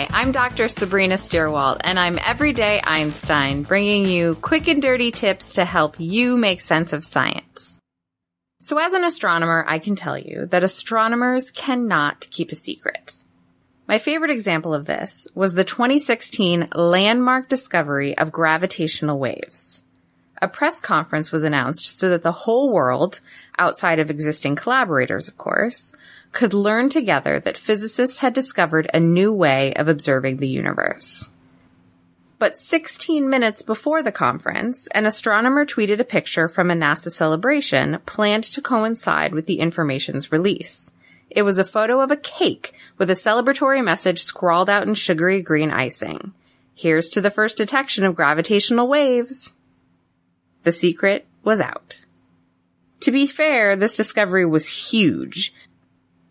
Hi, I'm Dr. Sabrina Stierwalt, and I'm Everyday Einstein, bringing you quick and dirty tips to help you make sense of science. So as an astronomer, I can tell you that astronomers cannot keep a secret. My favorite example of this was the 2016 landmark discovery of gravitational waves. A press conference was announced so that the whole world, outside of existing collaborators, of course, could learn together that physicists had discovered a new way of observing the universe. But 16 minutes before the conference, an astronomer tweeted a picture from a NASA celebration planned to coincide with the information's release. It was a photo of a cake with a celebratory message scrawled out in sugary green icing. Here's to the first detection of gravitational waves. The secret was out. To be fair, this discovery was huge.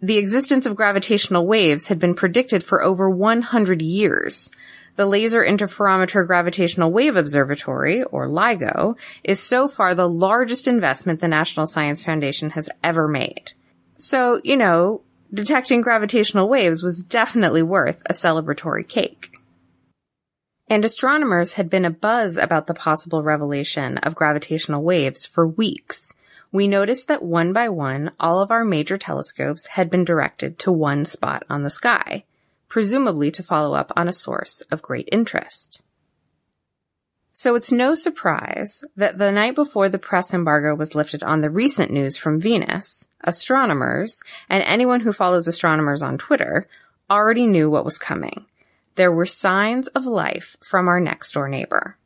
The existence of gravitational waves had been predicted for over 100 years. The Laser Interferometer Gravitational Wave Observatory, or LIGO, is so far the largest investment the National Science Foundation has ever made. So, you know, detecting gravitational waves was definitely worth a celebratory cake. And astronomers had been abuzz about the possible revelation of gravitational waves for weeks. We noticed that one by one, all of our major telescopes had been directed to one spot on the sky, presumably to follow up on a source of great interest. So it's no surprise that the night before the press embargo was lifted on the recent news from Venus, astronomers, and anyone who follows astronomers on Twitter already knew what was coming. There were signs of life from our next door neighbor.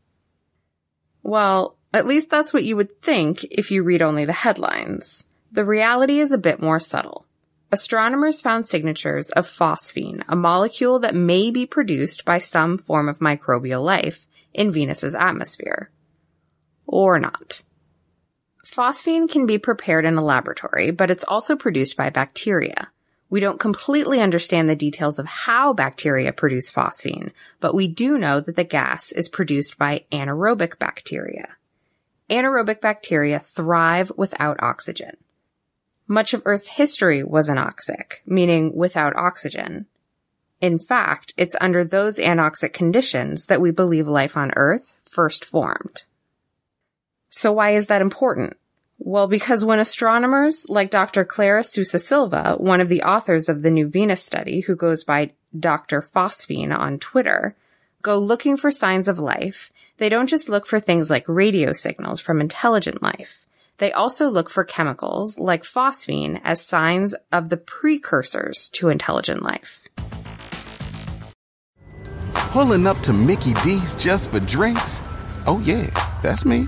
Well, at least that's what you would think if you read only the headlines. The reality is a bit more subtle. Astronomers found signatures of phosphine, a molecule that may be produced by some form of microbial life in Venus's atmosphere. Or not. Phosphine can be prepared in a laboratory, but it's also produced by bacteria. We don't completely understand the details of how bacteria produce phosphine, but we do know that the gas is produced by anaerobic bacteria. Anaerobic bacteria thrive without oxygen. Much of Earth's history was anoxic, meaning without oxygen. In fact, it's under those anoxic conditions that we believe life on Earth first formed. So why is that important? Well, because when astronomers like Dr. Clara Sousa Silva, one of the authors of the new Venus study, who goes by Dr. Phosphine on Twitter, go looking for signs of life, they don't just look for things like radio signals from intelligent life. They also look for chemicals like phosphine as signs of the precursors to intelligent life. Pulling up to Mickey D's just for drinks? Oh, yeah, that's me.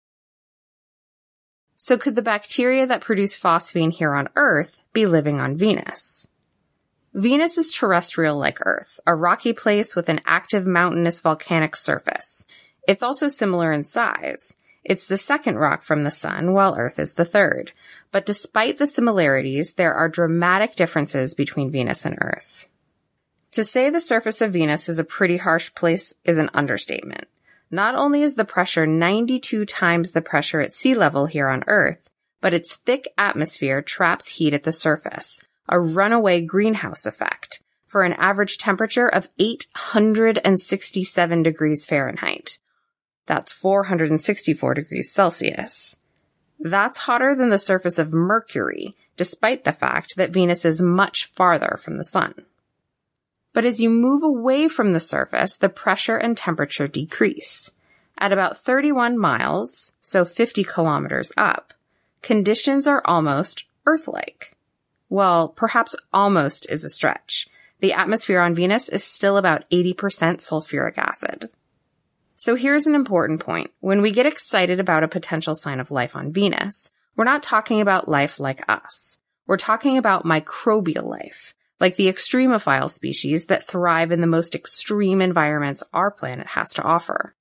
So could the bacteria that produce phosphine here on Earth be living on Venus? Venus is terrestrial like Earth, a rocky place with an active mountainous volcanic surface. It's also similar in size. It's the second rock from the sun, while Earth is the third. But despite the similarities, there are dramatic differences between Venus and Earth. To say the surface of Venus is a pretty harsh place is an understatement. Not only is the pressure 92 times the pressure at sea level here on Earth, but its thick atmosphere traps heat at the surface, a runaway greenhouse effect, for an average temperature of 867 degrees Fahrenheit. That's 464 degrees Celsius. That's hotter than the surface of Mercury, despite the fact that Venus is much farther from the sun. But as you move away from the surface, the pressure and temperature decrease. At about 31 miles, so 50 kilometers up, conditions are almost Earth-like. Well, perhaps almost is a stretch. The atmosphere on Venus is still about 80% sulfuric acid. So here's an important point. When we get excited about a potential sign of life on Venus, we're not talking about life like us. We're talking about microbial life, like the extremophile species that thrive in the most extreme environments our planet has to offer.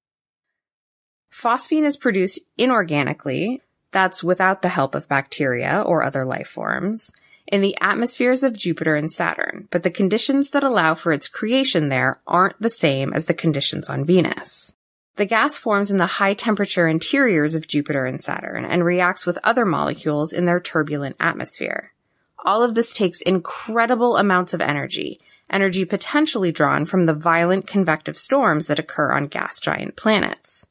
Phosphine is produced inorganically, that's without the help of bacteria or other life forms, in the atmospheres of Jupiter and Saturn, but the conditions that allow for its creation there aren't the same as the conditions on Venus. The gas forms in the high temperature interiors of Jupiter and Saturn and reacts with other molecules in their turbulent atmosphere. All of this takes incredible amounts of energy, energy potentially drawn from the violent convective storms that occur on gas giant planets.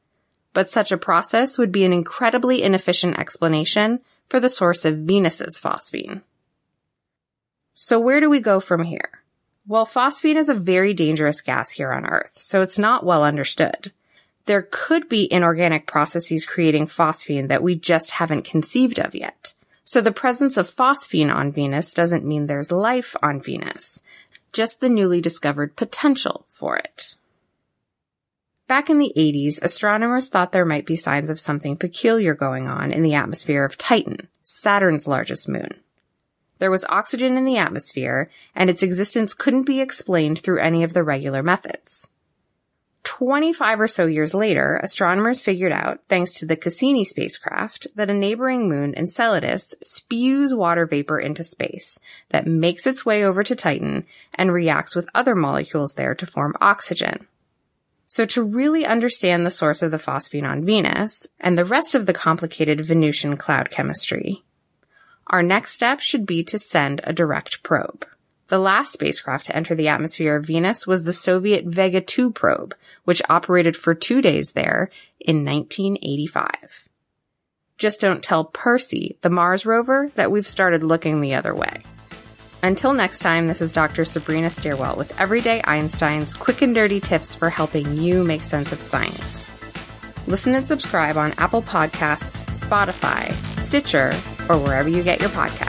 But such a process would be an incredibly inefficient explanation for the source of Venus's phosphine. So where do we go from here? Well, phosphine is a very dangerous gas here on Earth, so it's not well understood. There could be inorganic processes creating phosphine that we just haven't conceived of yet. So the presence of phosphine on Venus doesn't mean there's life on Venus, just the newly discovered potential for it. Back in the 80s, astronomers thought there might be signs of something peculiar going on in the atmosphere of Titan, Saturn's largest moon. There was oxygen in the atmosphere, and its existence couldn't be explained through any of the regular methods. 25 or so years later, astronomers figured out, thanks to the Cassini spacecraft, that a neighboring moon, Enceladus, spews water vapor into space that makes its way over to Titan and reacts with other molecules there to form oxygen. So to really understand the source of the phosphine on Venus and the rest of the complicated Venusian cloud chemistry, our next step should be to send a direct probe. The last spacecraft to enter the atmosphere of Venus was the Soviet Vega 2 probe, which operated for two days there in 1985. Just don't tell Percy, the Mars rover, that we've started looking the other way. Until next time, this is Dr. Sabrina Stierwalt with Everyday Einstein's quick and dirty tips for helping you make sense of science. Listen and subscribe on Apple Podcasts, Spotify, Stitcher, or wherever you get your podcasts.